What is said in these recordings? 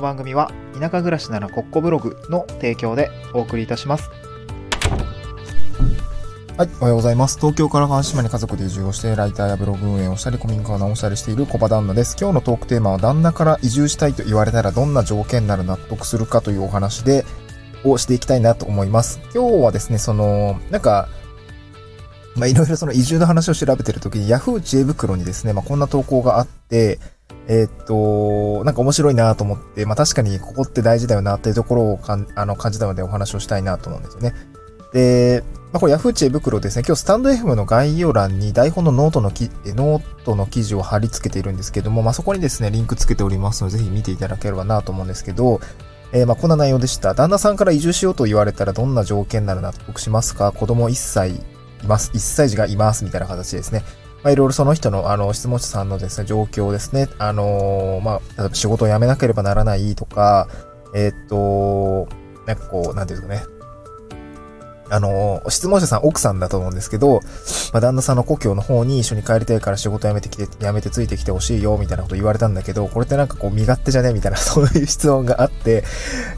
の番組は田舎暮らしならコッコブログの提供でお送りいたします。はい、おはようございます。東京から関島に家族で移住をして、ライターやブログ運営をしたり、古民家を直したりしている小場旦那です。今日のトークテーマは、旦那から移住したいと言われたらどんな条件なら納得するかというお話で、をしていきたいなと思います。今日はですね、その、なんか、まあ、いろいろその移住の話を調べてるときに、Yahoo 知恵袋にですね、まあ、こんな投稿があって、えーっと、なんか面白いなと思って、まあ、確かにここって大事だよなっていうところをかんあの感じたのでお話をしたいなと思うんですよね。で、まあ、これ Yahoo 知恵袋ですね。今日スタンド FM の概要欄に台本のノートのき、ノートの記事を貼り付けているんですけども、まあ、そこにですね、リンクつけておりますので、ぜひ見ていただければなと思うんですけど、えーまあこんな内容でした。旦那さんから移住しようと言われたらどんな条件なら納得しますか？子供1歳います。1歳児がいます。みたいな形ですね。まあ、いろいろその人の、あの、質問者さんのですね、状況ですね。あのーまあ、例えば仕事を辞めなければならないとか、えーっと、なんかこう、なんていうかね。あの質問者さん奥さんだと思うんですけど、まあ、旦那さんの故郷の方に一緒に帰りたいから仕事辞めてきて、辞めてついてきてほしいよ、みたいなこと言われたんだけど、これってなんかこう、身勝手じゃね？みたいな、そういう質問があって、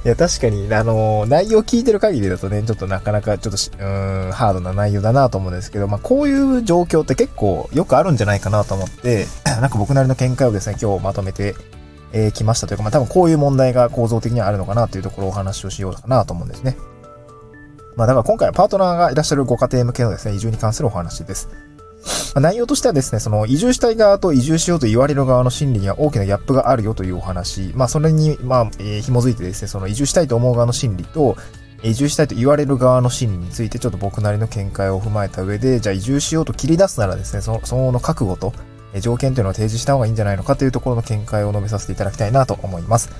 いや、確かに、あの内容聞いてる限りだとね、ちょっとなかなかちょっと、うん、ハードな内容だなと思うんですけど、まあ、こういう状況って結構よくあるんじゃないかなと思って、なんか僕なりの見解をですね、今日まとめて、えー、きましたというか、まあ、多分こういう問題が構造的にはあるのかなというところをお話をしようかなと思うんですね。まあ、だから今回はパートナーがいらっしゃるご家庭向けのですね、移住に関するお話です。まあ内容としてはですね、その移住したい側と移住しようと言われる側の心理には大きなギャップがあるよというお話。まあそれに、まあ、えー紐づいてですね、その移住したいと思う側の心理と、移住したいと言われる側の心理についてちょっと僕なりの見解を踏まえた上で、じゃあ移住しようと切り出すならですね、その、その覚悟と、条件というのを提示した方がいいんじゃないのかというところの見解を述べさせていただきたいなと思います。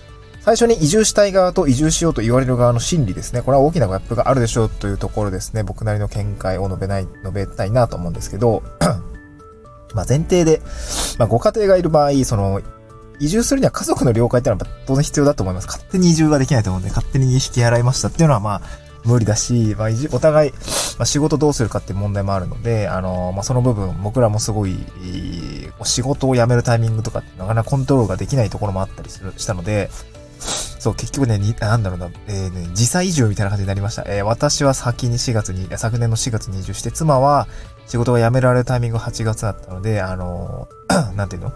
最初に移住したい側と移住しようと言われる側の心理ですね。これは大きなギャップがあるでしょうというところですね。僕なりの見解を述べない、述べたいなと思うんですけど、まあ前提で、まあご家庭がいる場合、その、移住するには家族の了解っていうのは当然必要だと思います。勝手に移住はできないと思うんで、勝手に引き払いましたっていうのはまあ、無理だし、まあ、お互い、まあ、仕事どうするかっていう問題もあるので、あの、まあ、その部分、僕らもすごい、仕事を辞めるタイミングとかってなかなかコントロールができないところもあったりする、したので、そう、結局ね、なんだろうな、えーね、時差移住みたいな感じになりました。えー私は先に4月に、昨年の4月に移住して、妻は仕事が辞められるタイミングが8月だったので、あの、なんていうの？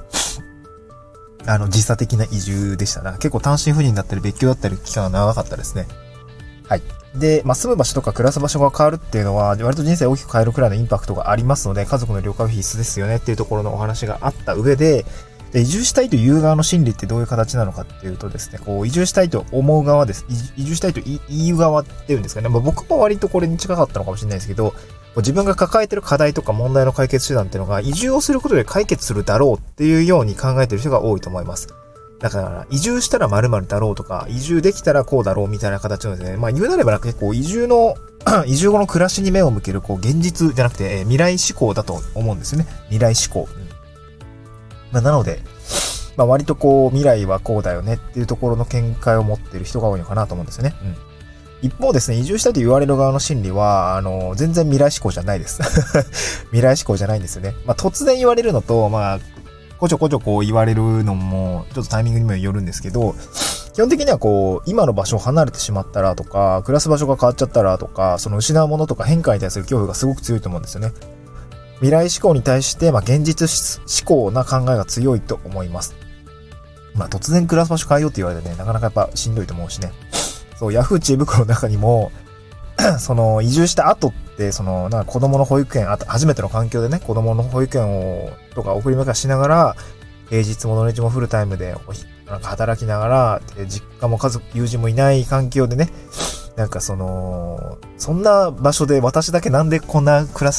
あの、時差的な移住でしたな。結構単身赴任だったり別居だったり期間が長かったですね。はい。で、まあ、住む場所とか暮らす場所が変わるっていうのは、割と人生を大きく変えるくらいのインパクトがありますので、家族の了解は必須ですよねっていうところのお話があった上で、で移住したいという側の心理ってどういう形なのかっていうとですね、こう、移住したいと思う側です。移住したいと言う側っていうんですかね。まあ、僕も割とこれに近かったのかもしれないですけど、自分が抱えてる課題とか問題の解決手段っていうのが移住をすることで解決するだろうっていうように考えてる人が多いと思います。だから、移住したら〇〇だろうとか、移住できたらこうだろうみたいな形のですね、まあ言うなればなんか結構移住の、移住後の暮らしに目を向ける、こう現実じゃなくて、えー未来志向だと思うんですよね。未来志向。うんまあなので、まあ割とこう未来はこうだよねっていうところの見解を持っている人が多いのかなと思うんですよね。うん。一方ですね、移住したいと言われる側の心理は、あの、全然未来志向じゃないです。未来志向じゃないんですよね。まあ突然言われるのと、まあ、こちょこちょこう言われるのも、ちょっとタイミングにもよるんですけど、基本的にはこう、今の場所を離れてしまったらとか、暮らす場所が変わっちゃったらとか、その失うものとか変化に対する恐怖がすごく強いと思うんですよね。未来志向に対して、まあ現実志向な考えが強いと思います。まあ突然暮らす場所変えようって言われてね、なかなかやっぱしんどいと思うしね。そう、ヤフー知恵袋の中にも、その移住した後って、その、なんか子供の保育園、あと初めての環境でね、子供の保育園を、とか送り迎えしながら、平日も土日もフルタイムで、なんか働きながら、実家も家族、友人もいない環境でね、なんかその、そんな場所で私だけなんでこんな暮らし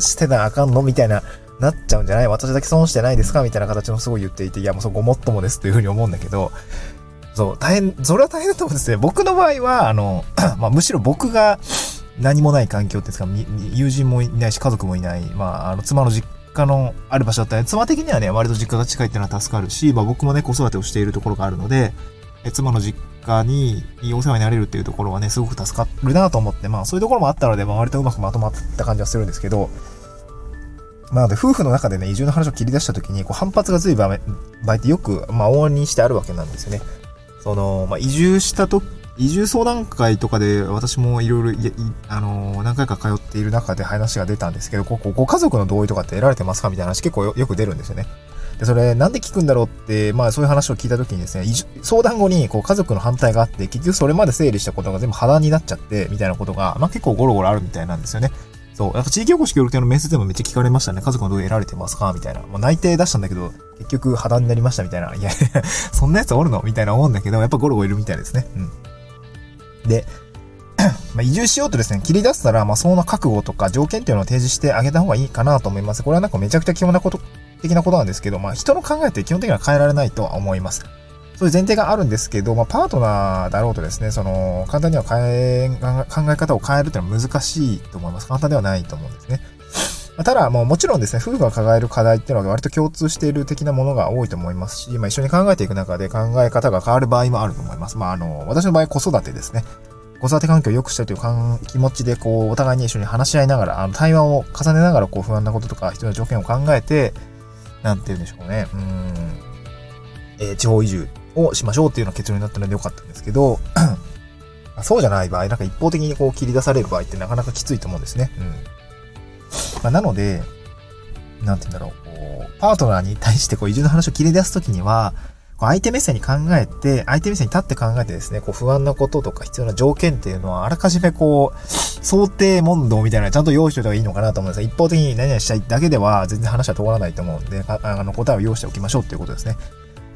してなあかんのみたいな、なっちゃうんじゃない？私だけ損してないですか？みたいな形のすごい言っていて、いやもうそうごもっともですっていうふうに思うんだけど、そう、大変、それは大変だと思うんですね。僕の場合は、あの、まあ、むしろ僕が何もない環境っていうんですか、友人もいないし、家族もいない、まあ、あの、妻の実家のある場所だったら、妻的にはね、割と実家が近いっていうのは助かるし、まあ、僕もね、子育てをしているところがあるので、え妻の実家にお世話になれるっていうところはね、すごく助かるなと思って、まあ、そういうところもあったので、まあ、割とうまくまとまった感じはするんですけど、まあ、なので、夫婦の中でね、移住の話を切り出した時に、こう、反発が随分場合ってよく、まあ、往々にしてあるわけなんですよね。その、まあ、移住したと、移住相談会とかで私もいろいろ、あのー、何回か通っている中で話が出たんですけど、ここ、ご家族の同意とかって得られてますかみたいな話結構よく出るんですよね。で、それなんで聞くんだろうって、まあそういう話を聞いた時にですね、相談後にこう家族の反対があって、結局それまで整理したことが全部破談になっちゃって、みたいなことが、まあ結構ゴロゴロあるみたいなんですよね。そう。やっぱ地域おこし協力隊の面接でもめっちゃ聞かれましたね。家族の同意得られてますか？みたいな。もう内定出したんだけど、結局破談になりましたみたいな。いや そんなやつおるの？みたいな思うんだけど、やっぱゴロゴロいるみたいですね。うん。で、まあ、移住しようとですね、切り出したら、まあ、その覚悟とか条件っていうのを提示してあげた方がいいかなと思います。これはなんかめちゃくちゃ基本なこと、的なことなんですけど、まあ、人の考えって基本的には変えられないとは思います。そういう前提があるんですけど、まあ、パートナーだろうとですね、その、簡単には変え、考え方を変えるっていうのは難しいと思います。簡単ではないと思うんですね。ただ、もうもちろんですね、夫婦が抱える課題っていうのは割と共通している的なものが多いと思いますし、まあ一緒に考えていく中で考え方が変わる場合もあると思います。まああの、私の場合子育てですね。子育て環境を良くしたいという気持ちで、こう、お互いに一緒に話し合いながら、あの、対話を重ねながら、こう、不安なこととか、必要な条件を考えて、なんて言うんでしょうね。うん、えー、地方移住をしましょうっていうような結論になったので良かったんですけど、そうじゃない場合、なんか一方的にこう切り出される場合ってなかなかきついと思うんですね。うん。まあ、なので、なんて言うんだろう、こう、パートナーに対してこう移住の話を切り出すときには、相手目線に考えて、相手目線に立って考えてですね、こう不安なこととか必要な条件っていうのは、あらかじめこう、想定問答みたいなのちゃんと用意しておいた方がいいのかなと思うんです、一方的に何々したいだけでは全然話は通らないと思うんで、ああの答えを用意しておきましょうっていうことですね。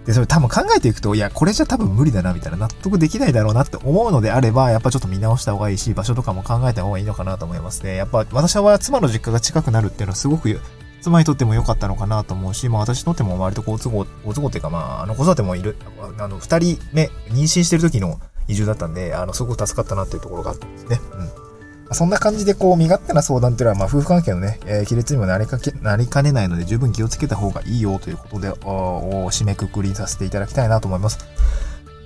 で、それ多分考えていくと、いや、これじゃ多分無理だな、みたいな、納得できないだろうなって思うのであれば、やっぱちょっと見直した方がいいし、場所とかも考えた方がいいのかなと思いますね。やっぱ私は妻の実家が近くなるっていうのはすごく妻にとっても良かったのかなと思うし、まあ私にとっても割と好都合、好都合っていうかまあ、あの子育てもいる、あの、二人目、妊娠してる時の移住だったんで、あの、すごく助かったなっていうところがあったんですね。うん。そんな感じでこう身勝手な相談っていうのは、まあ夫婦関係のね、えー、亀裂にもなりかけ、なりかねないので十分気をつけた方がいいよということで、お締めくくりさせていただきたいなと思います。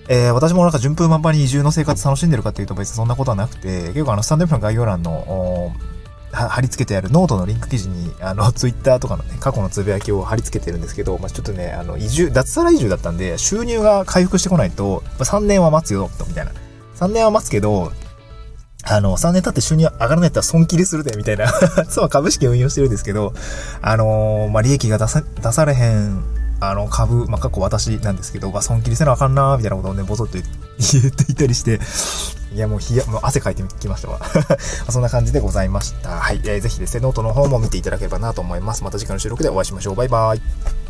えー、私もなんか順風満帆に移住の生活楽しんでるかっていうと別にそんなことはなくて、結構あのスタンド F の概要欄の、貼り付けてあるノートのリンク記事に、あの、ツイッターとかのね、過去のつぶやきを貼り付けてるんですけど、まあ、ちょっとね、あの、移住、脱サラ移住だったんで、収入が回復してこないと、3年は待つよ、と、みたいな。3年は待つけど、あの、3年経って収入上がらないったら損切りするで、みたいな。妻株式運用してるんですけど、あのー、まあ、利益が出さ、出されへん、あの、株、まあ、過去私なんですけど、まあ、損切りせなあかんなみたいなことをね、ぼそっと言っていたりして、いや、もうひや、もう汗かいてきましたわ。そんな感じでございました。はい。えー、ぜひですね、ノートの方も見ていただければなと思います。また次回の収録でお会いしましょう。バイバイ。